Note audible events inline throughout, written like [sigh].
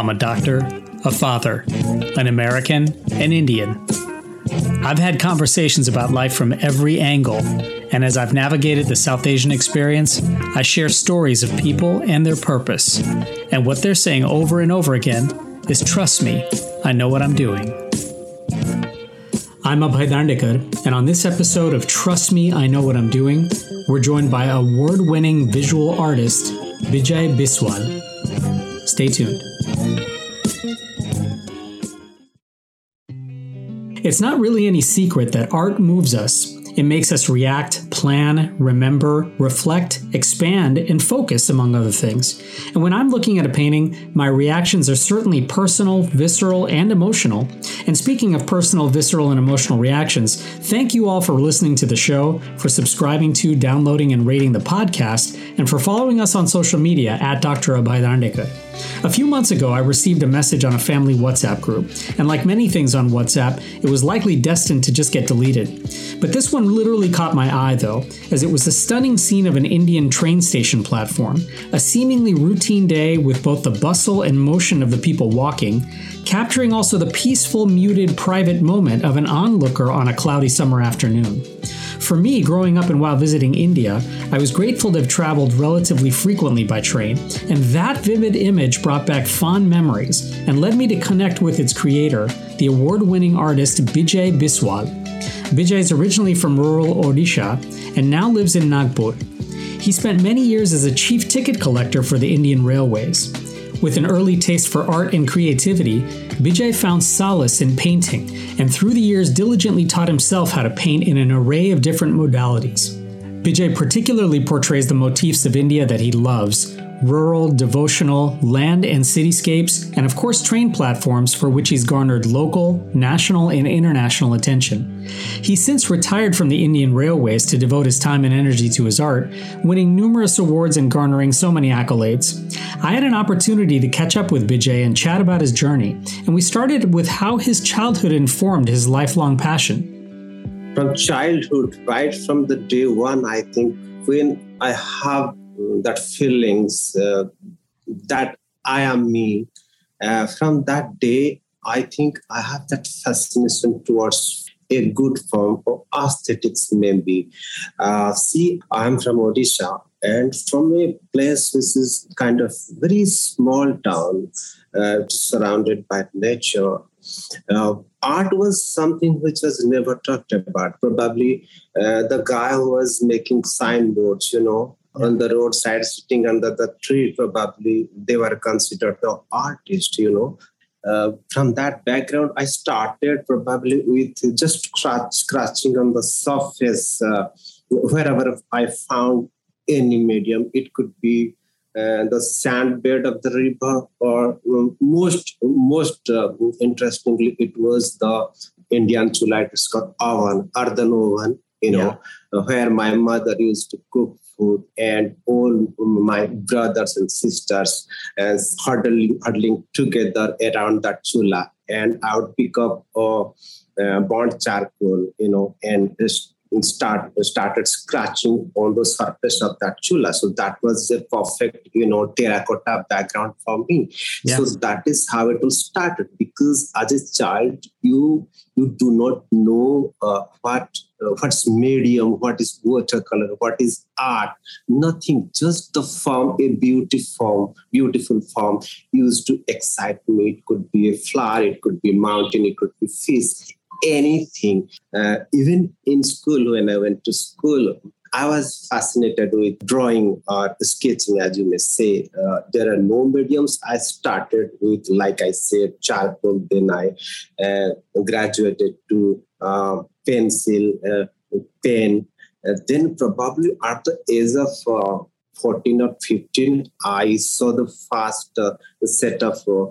I'm a doctor, a father, an American, an Indian. I've had conversations about life from every angle, and as I've navigated the South Asian experience, I share stories of people and their purpose. And what they're saying over and over again is trust me, I know what I'm doing. I'm Abhay Dandekar, and on this episode of Trust Me, I Know What I'm Doing, we're joined by award winning visual artist Bijay Biswaal. Stay tuned. It's not really any secret that art moves us it makes us react, plan, remember, reflect, expand, and focus, among other things. And when I'm looking at a painting, my reactions are certainly personal, visceral, and emotional. And speaking of personal, visceral, and emotional reactions, thank you all for listening to the show, for subscribing to, downloading, and rating the podcast, and for following us on social media at Dr. Abhay Dandekar. A few months ago, I received a message on a family WhatsApp group, and like many things on WhatsApp, it was likely destined to just get deleted. But this one literally caught my eye, though, as it was a stunning scene of an Indian train station platform, a seemingly routine day with both the bustle and motion of the people walking, capturing also the peaceful, muted, private moment of an onlooker on a cloudy summer afternoon. For me, growing up and while visiting India, I was grateful to have traveled relatively frequently by train, and that vivid image brought back fond memories and led me to connect with its creator, the award winning artist Bijay Biswaal. Bijay is originally from rural Odisha and now lives in Nagpur. He spent many years as a chief ticket collector for the Indian Railways. With an early taste for art and creativity, Bijay found solace in painting and through the years diligently taught himself how to paint in an array of different modalities. Bijay particularly portrays the motifs of India that he loves rural, devotional, land and cityscapes, and of course, train platforms for which he's garnered local, national, and international attention. He's since retired from the Indian Railways to devote his time and energy to his art, winning numerous awards and garnering so many accolades. I had an opportunity to catch up with Bijay and chat about his journey, and we started with how his childhood informed his lifelong passion. From childhood, right from the day one, I think when I have that feelings uh, that I am me. Uh, from that day, I think I have that fascination towards a good form of aesthetics, maybe. Uh, see, I'm from Odisha, and from a place which is kind of very small town, uh, surrounded by nature. Uh, art was something which was never talked about. Probably uh, the guy who was making signboards, you know, on the roadside sitting under the tree probably they were considered the artist you know uh, from that background i started probably with just scratch, scratching on the surface uh, wherever i found any medium it could be uh, the sand bed of the river or um, most most uh, interestingly it was the indian chula it's called oven earthen oven you know yeah. where my mother used to cook food and all my brothers and sisters as huddling, huddling together around that chula. And I would pick up a, a burnt charcoal, you know, and just start started scratching on the surface of that chula. So that was a perfect, you know, terracotta background for me. Yeah. So that is how it all started. Because as a child, you you do not know uh, what uh, what's medium, what is watercolor, what is art. Nothing, just the form, a beautiful form, beautiful form used to excite me. It could be a flower, it could be a mountain, it could be fish anything. Uh, even in school, when I went to school, I was fascinated with drawing or sketching, as you may say. Uh, there are no mediums. I started with, like I said, charcoal. Then I uh, graduated to uh, pencil, uh, pen. then probably at the age of uh, 14 or 15, I saw the first uh, set of uh,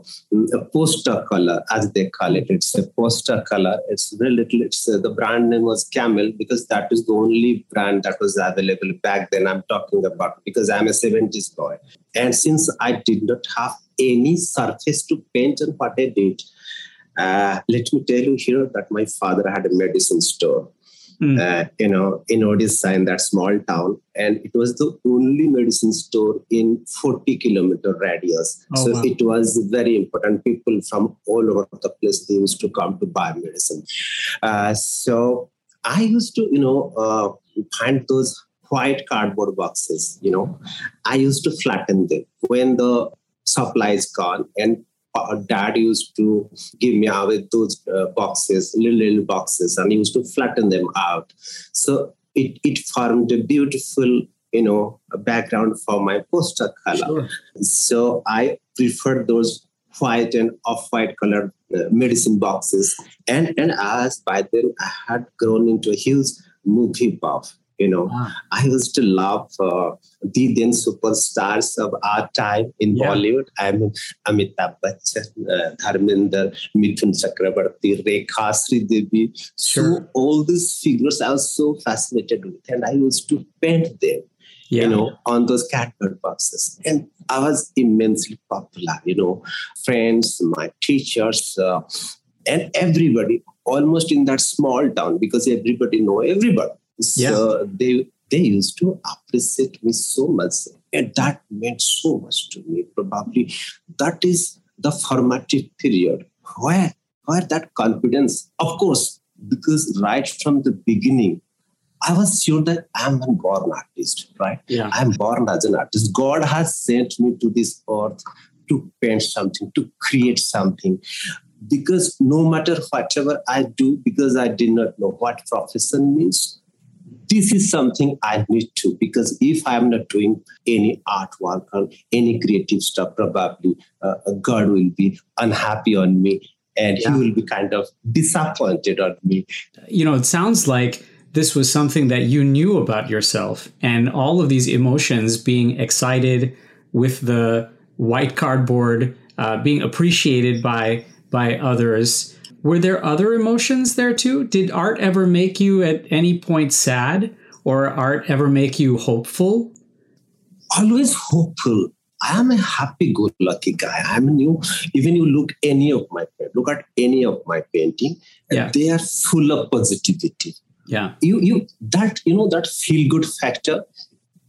a poster color, as they call it. It's a poster color. It's very little. It's uh, the brand name was Camel because that is the only brand that was available back then. I'm talking about because I'm a 70s boy, and since I did not have any surface to paint on what I did, uh, let me tell you here that my father had a medicine store mm. uh, you know, in Odisha, in that small town. And it was the only medicine store in 40 kilometer radius. Oh, so wow. it was very important. People from all over the place, they used to come to buy medicine. Uh, so I used to, you know, uh, find those white cardboard boxes, you know, I used to flatten them when the supply is gone and uh, dad used to give me out with those uh, boxes, little, little boxes, and he used to flatten them out. So it, it formed a beautiful, you know, background for my poster color. Sure. So I prefer those white and off-white colored uh, medicine boxes. And, and as by then I had grown into a huge movie buff. You know, ah. I used to love uh, the then superstars of our time in yeah. Bollywood. I mean, Amitabh Bachchan, uh, Dharmender, Mithun Chakraborty, Rekha Sridevi. Sure. So all these figures I was so fascinated with, and I used to paint them. Yeah. You know, on those cardboard boxes, and I was immensely popular. You know, friends, my teachers, uh, and everybody, almost in that small town, because everybody know everybody yeah. So they they used to appreciate me so much. And that meant so much to me. Probably that is the formative period where where that confidence, of course, because right from the beginning, I was sure that I'm a born artist, right? Yeah. I'm born as an artist. God has sent me to this earth to paint something, to create something. Because no matter whatever I do, because I did not know what profession means, this is something I need to because if I'm not doing any artwork or any creative stuff, probably uh, God will be unhappy on me and yeah. he will be kind of disappointed on me. You know, it sounds like this was something that you knew about yourself and all of these emotions being excited with the white cardboard, uh, being appreciated by by others were there other emotions there too? Did art ever make you at any point sad or art ever make you hopeful? Always hopeful. I am a happy-go-lucky guy. I mean, you even you look any of my look at any of my painting, yeah. they are full of positivity. Yeah, you you that you know that feel-good factor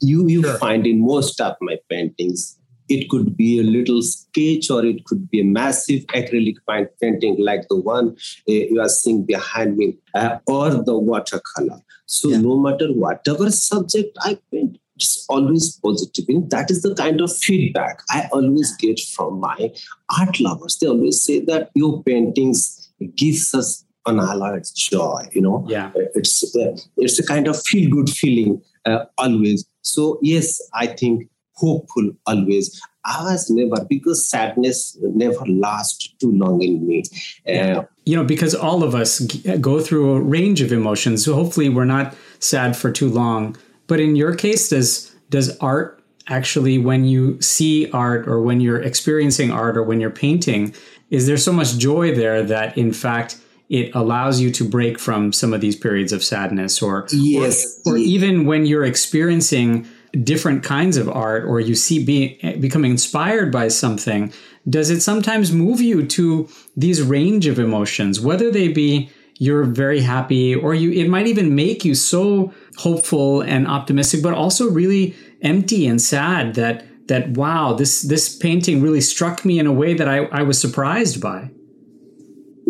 you you sure. find in most of my paintings it could be a little sketch or it could be a massive acrylic painting like the one uh, you are seeing behind me uh, or the watercolor. So yeah. no matter whatever subject I paint, it's always positive. And that is the kind of feedback I always get from my art lovers. They always say that your paintings gives us an unalloyed joy. You know, yeah, it's uh, it's a kind of feel good feeling uh, always. So yes, I think hopeful always. I was never because sadness never lasts too long in me. Uh, you know, because all of us go through a range of emotions. So hopefully, we're not sad for too long. But in your case, does does art actually, when you see art or when you're experiencing art or when you're painting, is there so much joy there that in fact it allows you to break from some of these periods of sadness or yes or, or even when you're experiencing different kinds of art or you see being becoming inspired by something does it sometimes move you to these range of emotions whether they be you're very happy or you it might even make you so hopeful and optimistic but also really empty and sad that that wow this this painting really struck me in a way that I, I was surprised by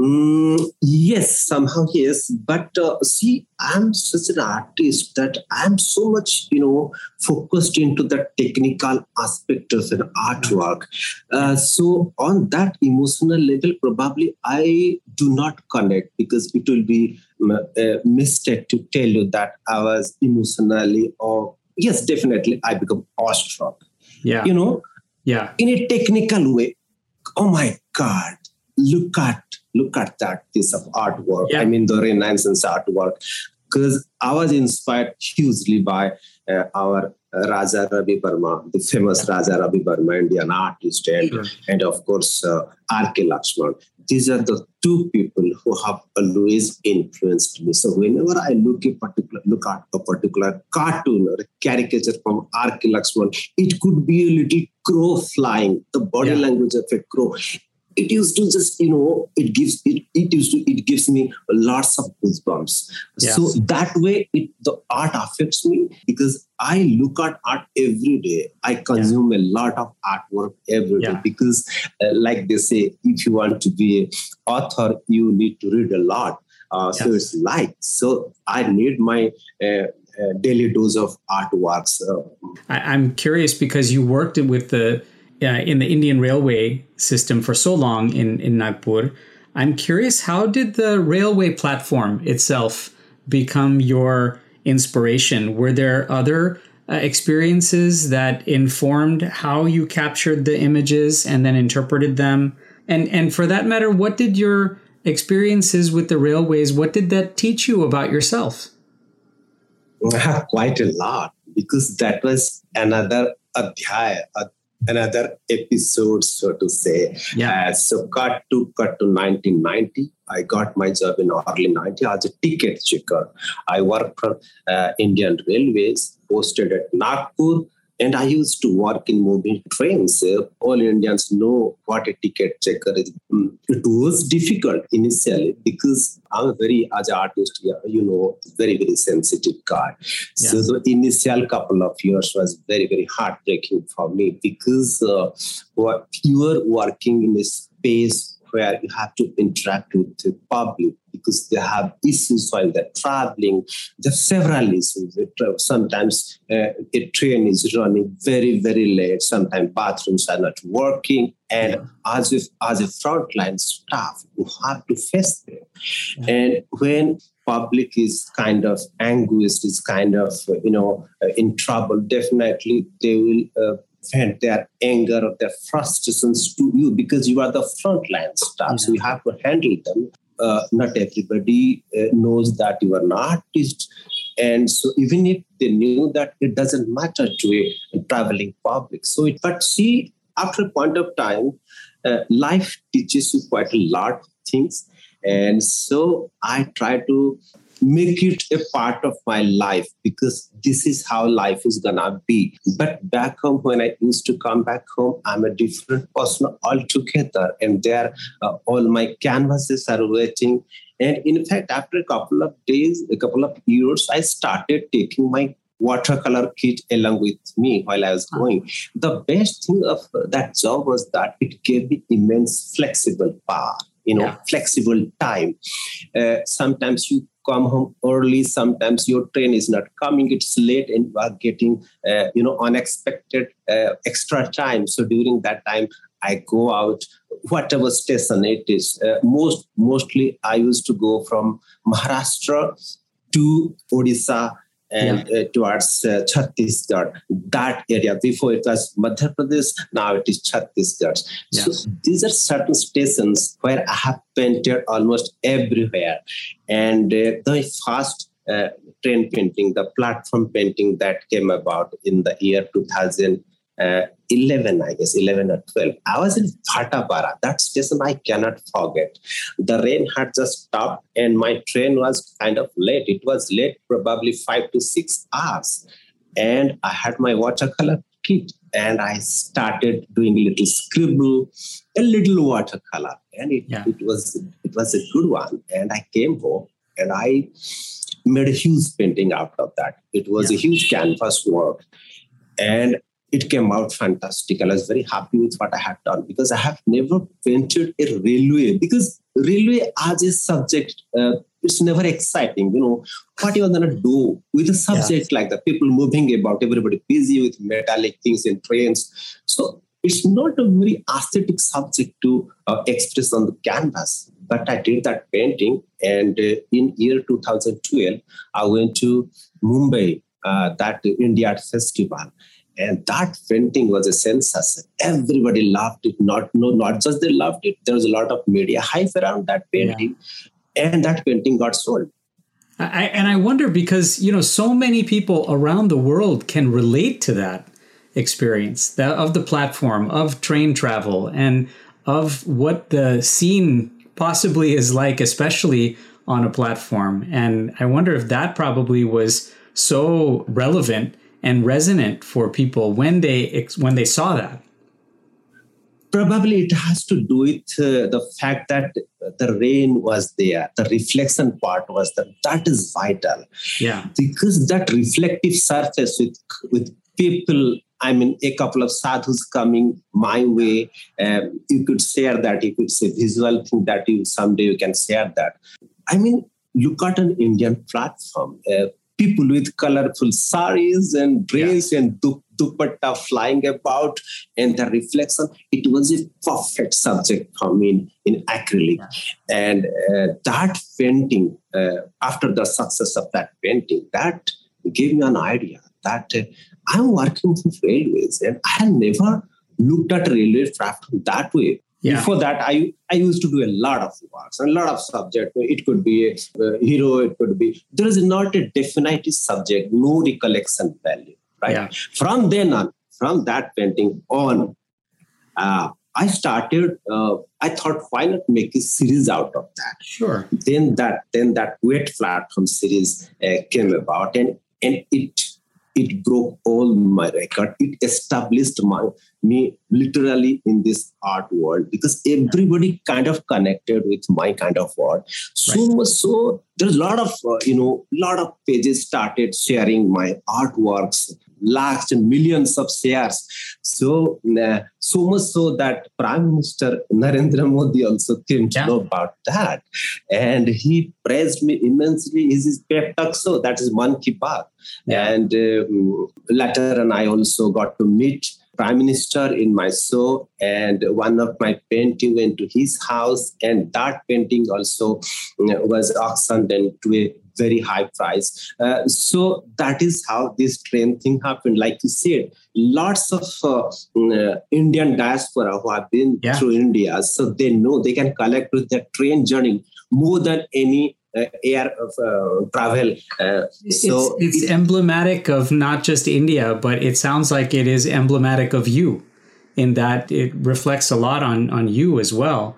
Mm, yes, somehow yes. But uh, see, I'm such an artist that I'm so much, you know, focused into the technical aspect of an artwork. Uh, so on that emotional level, probably I do not connect because it will be a mistake to tell you that I was emotionally or yes, definitely I become awestruck. Yeah, you know, yeah, in a technical way. Oh my God! Look at look at that piece of artwork. Yeah. I mean, the Renaissance artwork. Because I was inspired hugely by uh, our Raja Ravi Varma, the famous yeah. Raja Ravi Varma, Indian artist, and, sure. and of course, uh, R.K. Laxman. These are the two people who have always influenced me. So whenever I look a particular look at a particular cartoon or a caricature from R.K. Laxman, it could be a little crow flying, the body yeah. language of a crow it used to just you know it gives it, it used to it gives me lots of goosebumps yes. so that way it the art affects me because i look at art every day i consume yeah. a lot of artwork every day yeah. because uh, like they say if you want to be an author you need to read a lot uh, yes. so it's like so i need my uh, uh, daily dose of artworks. Uh, I, am curious because you worked with the uh, in the Indian Railway system for so long in, in Nagpur. I'm curious, how did the railway platform itself become your inspiration? Were there other uh, experiences that informed how you captured the images and then interpreted them? And and for that matter, what did your experiences with the railways? What did that teach you about yourself? [laughs] Quite a lot, because that was another adhyaya, another episode, so to say. Yeah. Uh, so cut to cut to 1990. I got my job in early 90 as a ticket checker. I worked for uh, Indian Railways, posted at Nagpur, and I used to work in moving trains. Uh, all Indians know what a ticket checker is. Mm, it was difficult initially because I'm a very, as an artist, you know, very, very sensitive guy. Yes. So the initial couple of years was very, very heartbreaking for me because uh, you are working in a space where you have to interact with the public because they have issues while they're traveling. There are several issues. Sometimes uh, a train is running very, very late. Sometimes bathrooms are not working. And yeah. as if as a frontline staff, you have to face them. Yeah. And when public is kind of anguished, is kind of you know uh, in trouble, definitely they will uh, vent their anger or their frustrations to you because you are the frontline staff. Yeah. So you have to handle them. Uh, not everybody uh, knows that you are an artist. And so even if they knew that, it doesn't matter to a, a traveling public. So, it, but see, after a point of time, uh, life teaches you quite a lot of things. And so I try to make it a part of my life because this is how life is gonna be. But back home, when I used to come back home, I'm a different person altogether, and there uh, all my canvases are waiting. And in fact, after a couple of days, a couple of years, I started taking my watercolor kit along with me while I was ah. going. The best thing of that job was that it gave me immense flexible power you know yeah. flexible time uh, sometimes you come home early. Sometimes your train is not coming. It's late and you are getting uh, you know unexpected uh, extra time. So during that time i go out whatever station it is. Uh, most mostly i used to go from maharashtra to odisha and yeah. uh, towards uh, Chhattisgarh, that area. Before it was Madhya Pradesh, now it is Chhattisgarh. Yeah. So these are certain stations where I have painted almost everywhere. And uh, the first uh, train painting, the platform painting that came about in the year 2000 uh, 11, I guess, 11 or 12. I was in Bhatapara. That station I cannot forget. The rain had just stopped and my train was kind of late. It was late, probably five to six hours. And I had my watercolor kit and I started doing a little scribble, a little watercolor. And it, yeah. it was it was a good one. And I came home and I made a huge painting out of that. It was yeah. a huge canvas work. And it came out fantastic. I was very happy with what I had done because I have never painted a railway because railway as a subject, uh, it's never exciting. You know, what are you are going to do with a subject yeah. like that? People moving about, everybody busy with metallic things in trains. So it's not a very aesthetic subject to uh, express on the canvas. But I did that painting, and uh, in year 2012, I went to Mumbai, uh, that India Art Festival and that painting was a sensation. Everybody loved it. Not no, not just they loved it. There was a lot of media hype around that painting, yeah. and that painting got sold. I, and I wonder because you know so many people around the world can relate to that experience that of the platform of train travel and of what the scene possibly is like, especially on a platform. And I wonder if that probably was so relevant and resonant for people when they when they saw that. probably it has to do with uh, the fact that the rain was there the reflection part was that that is vital yeah because that reflective surface with with people I mean, a couple of sadhus coming my way. Um, you could share that. You could say visual thing that you someday you can share that. I mean, look at an Indian platform. Uh, people with colorful saris and dress yeah. and dupatta flying about and the reflection. It was a perfect subject for me in, in acrylic. Yeah. And uh, that painting, uh, after the success of that painting, that gave me an idea that uh, I'm working for railways and I had never looked at railway platform that way. Yeah. Before that, I I used to do a lot of works and a lot of subject. It could be a hero, it could be. There is not a definite subject, no recollection value, right? Yeah. From then on, from that painting on, uh, I started. Uh, I thought, why not make a series out of that? Sure. Then that then that wet platform series uh, came about, and and it it broke all my record. It established my me literally in this art world because everybody kind of connected with my kind of art. So right. much so there's a lot of uh, you know lot of pages started sharing my artworks lakhs and millions of shares. So, uh, so much so that Prime Minister Narendra Modi also came to yeah. know about that. And he praised me immensely. Is his pep talk so? That is Mann Ki Yeah. And um, later, and I also got to meet prime minister in my show and one of my painting went to his house and that painting also uh, was auctioned to a very high price. Uh, so that is how this train thing happened. Like you said, lots of uh, uh, Indian diaspora who have been yeah. through India, so they know they can collect with their train journey more than any air uh, travel. Uh, so it's, it's it, emblematic of not just India, but it sounds like it is emblematic of you, in that it reflects a lot on on you as well.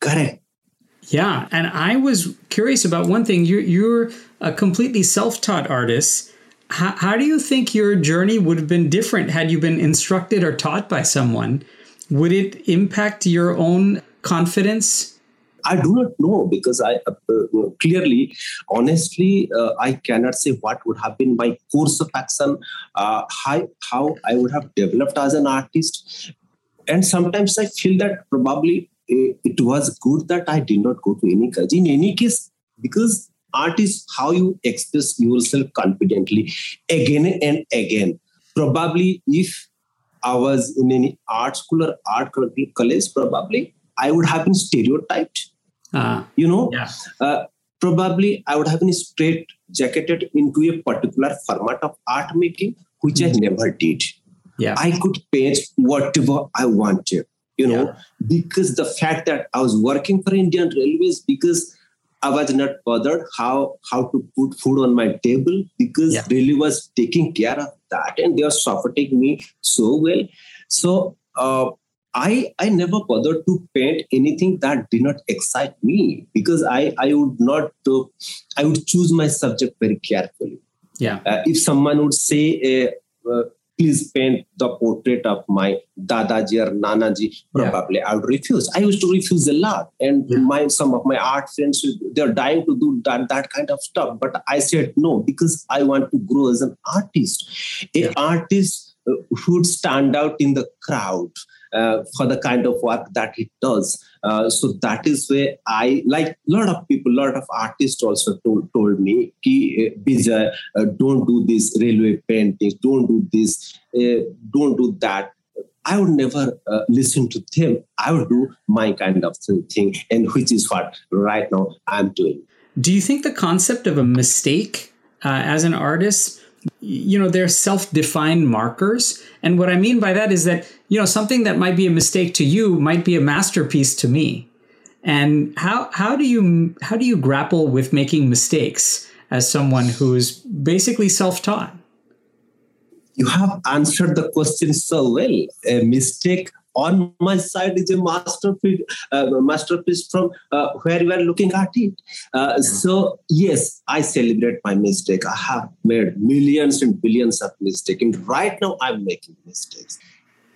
Correct. Yeah, and I was curious about one thing. You're you're a completely self-taught artist. How, how do you think your journey would have been different had you been instructed or taught by someone? Would it impact your own confidence? I do not know because I uh, uh, clearly, honestly, uh, I cannot say what would have been my course of action, uh, how, how I would have developed as an artist. And sometimes I feel that probably it was good that I did not go to any college. In any case, because art is how you express yourself confidently again and again. Probably if I was in any art school or art college, probably I would have been stereotyped. Uh, you know, yeah. uh, probably I would have been straight jacketed into a particular format of art making, which mm-hmm. I never did. Yeah. I could paint whatever I wanted you know yeah. because the fact that i was working for indian railways because i was not bothered how how to put food on my table because yeah. railway was taking care of that and they were supporting me so well so uh, I, I never bothered to paint anything that did not excite me because I, I would not uh, I would choose my subject very carefully. Yeah. Uh, if someone would say uh, please paint the portrait of my Dadaji or Nanaji, probably yeah. I would refuse. I used to refuse a lot. And yeah. my some of my art friends, they're dying to do that, that kind of stuff. But I said no, because I want to grow as an artist. A yeah. artist uh, should stand out in the crowd uh, for the kind of work that he does. Uh, so that is where I like a lot of people, a lot of artists also told, told me, Ki, uh, Bijay, uh, don't do this railway paintings, don't do this, uh, don't do that. I would never uh, listen to them. I would do my kind of thing, and which is what right now I'm doing. Do you think the concept of a mistake as an artist you know they're self-defined markers. And what i mean by that is that you know something that might be a mistake to you might be a masterpiece to me. And how how do you how do you grapple with making mistakes as someone who's basically self-taught? You have answered the question so well. A mistake on my side is a masterpiece, uh, masterpiece from uh, where you are looking at it. Uh, so yes, I celebrate my mistake. I have made millions and billions of mistakes, and right now I'm making mistakes.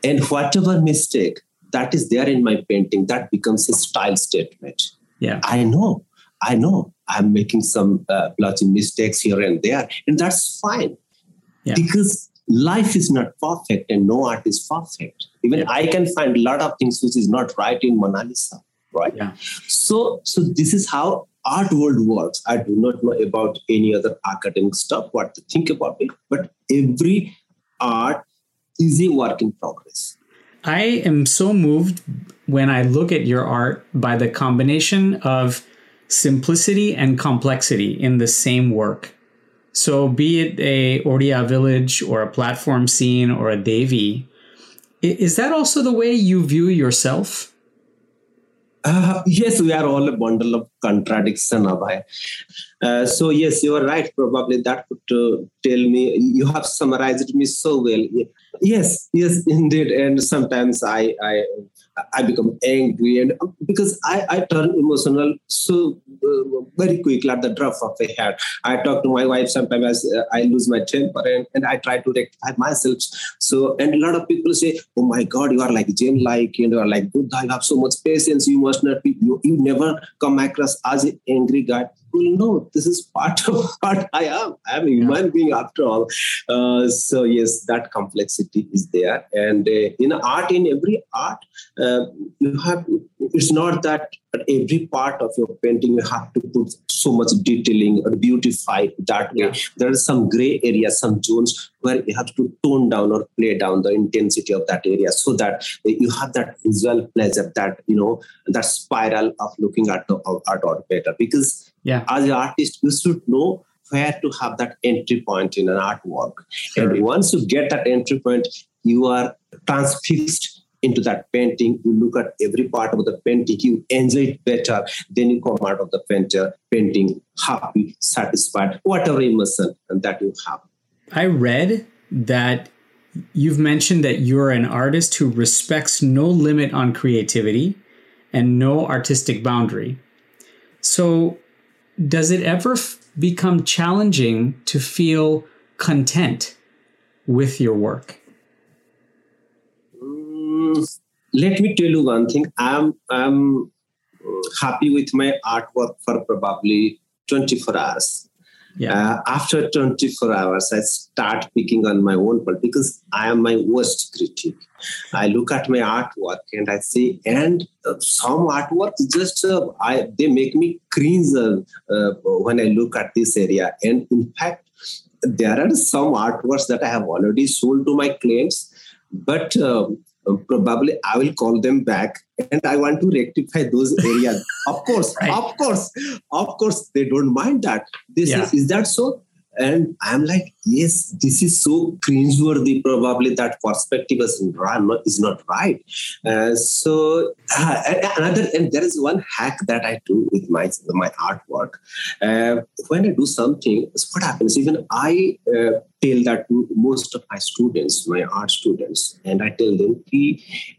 And whatever mistake that is there in my painting, that becomes a style statement. Yeah. I know, I know I'm making some uh, blotching mistakes here and there, and that's fine. Yeah. Because life is not perfect and no art is perfect. Even yeah. I can find a lot of things which is not right in Mona Lisa, right? Yeah. So, so this is how art world works. I do not know about any other academic stuff, what to think about it, but every art is a work in progress. I am so moved when I look at your art by the combination of simplicity and complexity in the same work. So, be it a Odia village or a platform scene or a Devi, is that also the way you view yourself? Uh, yes, we are all a bundle of contradiction, Abhay. Uh, so yes, you are right. Probably that could uh, tell me you have summarized me so well. Yes, yes, [laughs] indeed. And sometimes I, I I become angry and because I, I turn emotional so uh, very quickly at the drop of a hat. I talk to my wife sometimes uh, I lose my temper and, and I try to rectify myself. So and a lot of people say, "Oh my God, you are like Zen like you are like Buddha. You have so much patience. You must not be. You, you never come across as an angry guy." Well, no, this is part of [laughs] what I am. I'm a human yeah. being after all. Uh, so yes, that complexity is there, and uh, in art, in every art, uh, you have. It's not that at every part of your painting you have to put so much detailing or beautify that way. Yeah. There are some gray areas, some zones where you have to tone down or play down the intensity of that area so that you have that visual pleasure, that you know, that spiral of looking at the art or better. Because yeah. as an artist, you should know where to have that entry point in an artwork. Sure. And once you get that entry point, you are transfixed into that painting, you look at every part of the painting, you enjoy it better, then you come out of the painter painting happy, satisfied, whatever emotion that you have. I read that you've mentioned that you're an artist who respects no limit on creativity and no artistic boundary. So, does it ever f- become challenging to feel content with your work? Let me tell you one thing. I'm I'm happy with my artwork for probably 24 hours. Yeah. Uh, after 24 hours, I start picking on my own part because I am my worst critic. I look at my artwork and I say, and uh, some artwork just uh, I they make me cringe uh, uh, when I look at this area. And in fact, there are some artworks that I have already sold to my clients, but um, Uh, probably I will call them back and I want to rectify those [laughs] areas. of course, right. of course, of course, they don't mind that. This yeah. is, is that so? And I'm like, yes, this is so cringeworthy. Probably that perspective is not, is not right. Uh, so uh, another, and there is one hack that I do with my my artwork. Uh, when I do something, what happens? Even I uh, tell that most of my students, my art students, and I tell them,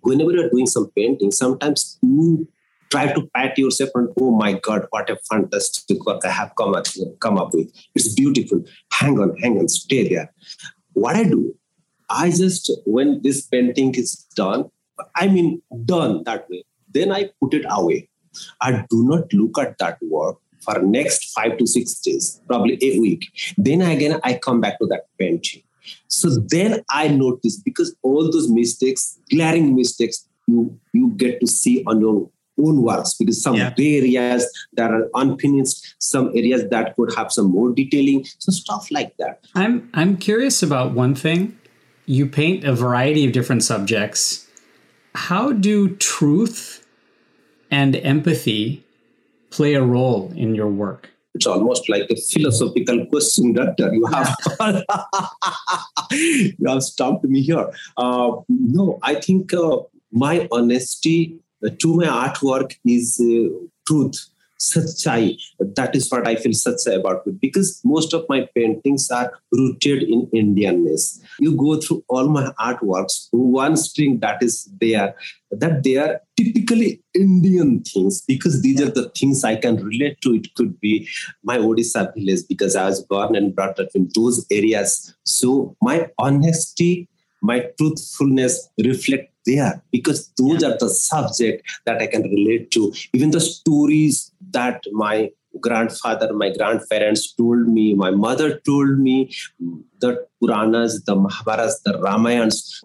whenever you're doing some painting, sometimes you try to pat yourself and oh my god what a fantastic work i have come up, come up with. It's beautiful. Hang on hang on stay there. What i do i just when this painting is done i mean done that way then i put it away. I do not look at that work for next five to six days probably a week. Then again i come back to that painting. So then i notice because all those mistakes glaring mistakes you you get to see on your own works because some yeah. areas that are unfinished, some areas that could have some more detailing, so stuff like that. I'm I'm curious about one thing. You paint a variety of different subjects. How do truth and empathy play a role in your work? It's almost like a philosophical question, Doctor. You have [laughs] you have stopped me here. Uh, no, I think uh, my honesty to my artwork is uh, truth sachai that is what i feel sachai about because most of my paintings are rooted in indianness. You go through all my artworks one string that is there that they are typically indian things. Because these are the things i can relate to. It could be my odisha village because i was born and brought up in those areas. So my honesty my truthfulness reflect there because those yeah. are the subject that I can relate to. Even the stories that my grandfather, my grandparents told me, my mother told me, the Puranas, the Mahabharatas, the Ramayans,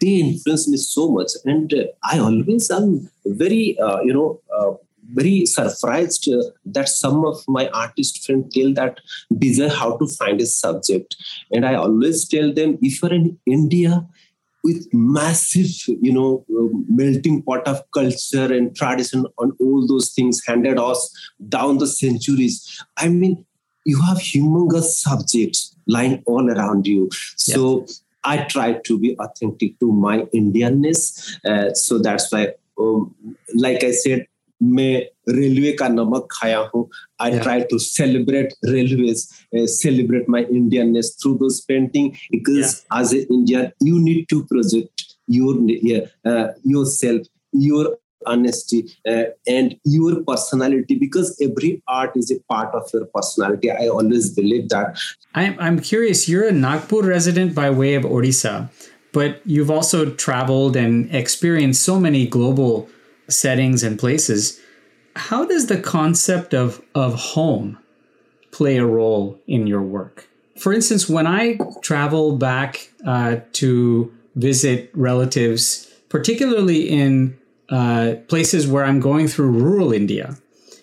they influence me so much. And I always am very, uh, you know, uh, very surprised that some of my artist friends tell that Bijay how to find a subject. And I always tell them, if you're in India, with massive, you know, melting pot of culture and tradition on all those things handed us down the centuries. I mean, you have humongous subjects lying all around you. So yeah. I try to be authentic to my Indianness. Uh, so that's why, um, like I said, मैं railway का नमक खाया हूँ I try to celebrate railways celebrate my Indianness through those painting because as a Indian you need to project your yourself your honesty uh, and your personality because every art is a part of your personality i always believe that i'm, I'm curious you're a nagpur resident by way of odisha but you've also traveled and experienced so many global settings and places. How does the concept of, of home play a role in your work? For instance, when I travel back uh, to visit relatives, particularly in uh, places where I'm going through rural India,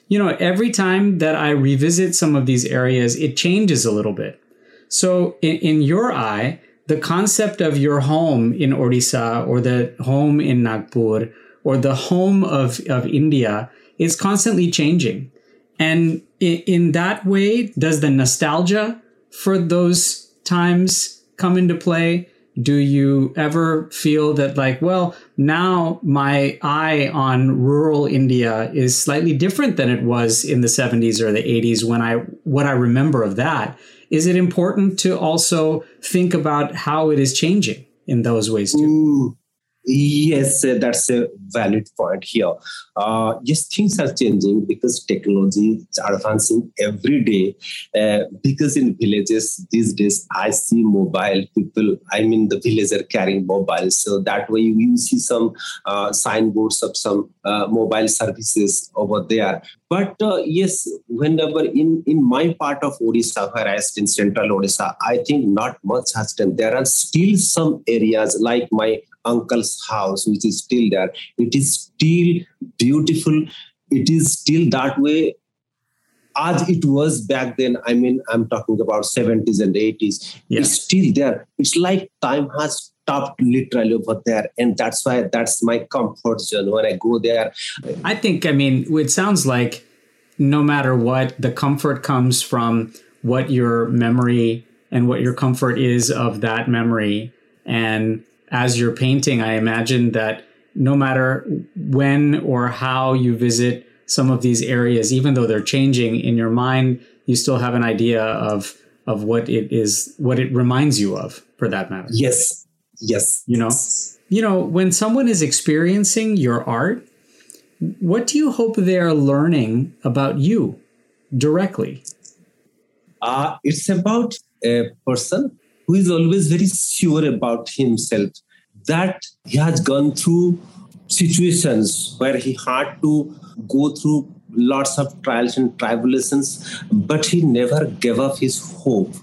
you know, every time that I revisit some of these areas, it changes a little bit. So, in, in your eye, the concept of your home in Odisha or the home in Nagpur or the home of, of India is constantly changing. And in, in that way, does the nostalgia for those times come into play? Do you ever feel that, like, well, now my eye on rural India is slightly different than it was in the 70s or the 80s when I, what I remember of that? Is it important to also think about how it is changing in those ways too? Ooh Yes, that's a valid point here. Uh, yes, things are changing because technology is advancing every day. Uh, because in villages these days, I see mobile people. I mean, the villagers are carrying mobiles, so that way you see some uh, signboards of some uh, mobile services over there. But uh, yes, whenever in in my part of Odisha, where I in central Odisha, I think not much has done. There are still some areas like my uncle's house, which is still there. It is still beautiful. It is still that way as it was back then. I mean, I'm talking about 70s and 80s. Yeah. It's still there. It's like time has stopped literally over there. And that's why that's my comfort zone when I go there. I think, I mean, it sounds like no matter what, the comfort comes from what your memory and what your comfort is of that memory. And as you're painting, I imagine that no matter when or how you visit some of these areas, even though they're changing in your mind, you still have an idea of of what it is, what it reminds you of, for that matter. Yes, yes. You know, you know, when someone is experiencing your art, what do you hope they are learning about you directly? Uh, it's about a person who is always very sure about himself that he has gone through situations where he had to go through lots of trials and tribulations but he never gave up his hope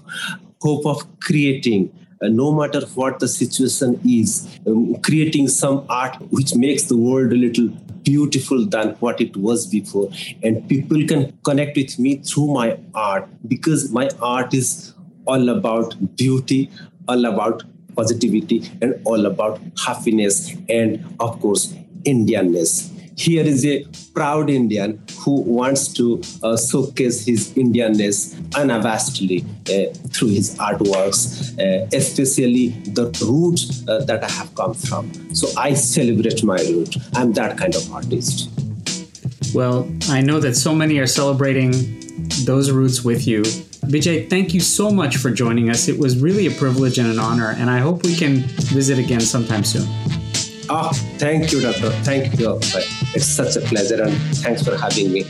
hope of creating no matter what the situation is um, creating some art which makes the world a little beautiful than what it was before and people can connect with me through my art because my art is all about beauty, all about positivity, and all about happiness, and of course, Indianness. Here is a proud Indian who wants to uh, showcase his Indianness unabashedly uh, through his artworks, uh, especially the roots uh, that I have come from. So I celebrate my root. I'm that kind of artist. Well, I know that so many are celebrating those roots with you Bijay, thank you so much for joining us. It was really a privilege and an honor, and I hope we can visit again sometime soon. Oh, thank you, Doctor. Thank you. It's such a pleasure, and thanks for having me.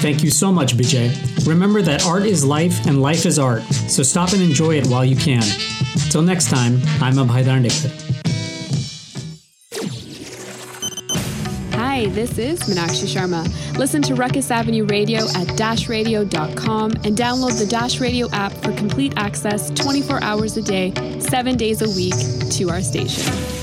Thank you so much, Bijay. Remember that art is life and life is art, so stop and enjoy it while you can. Till next time, I'm Abhay Dandekar. Hi, this is Minakshi Sharma. Listen to Ruckus Avenue Radio at dashradio.com and download the Dash Radio app for complete access 24 hours a day, 7 days a week to our station.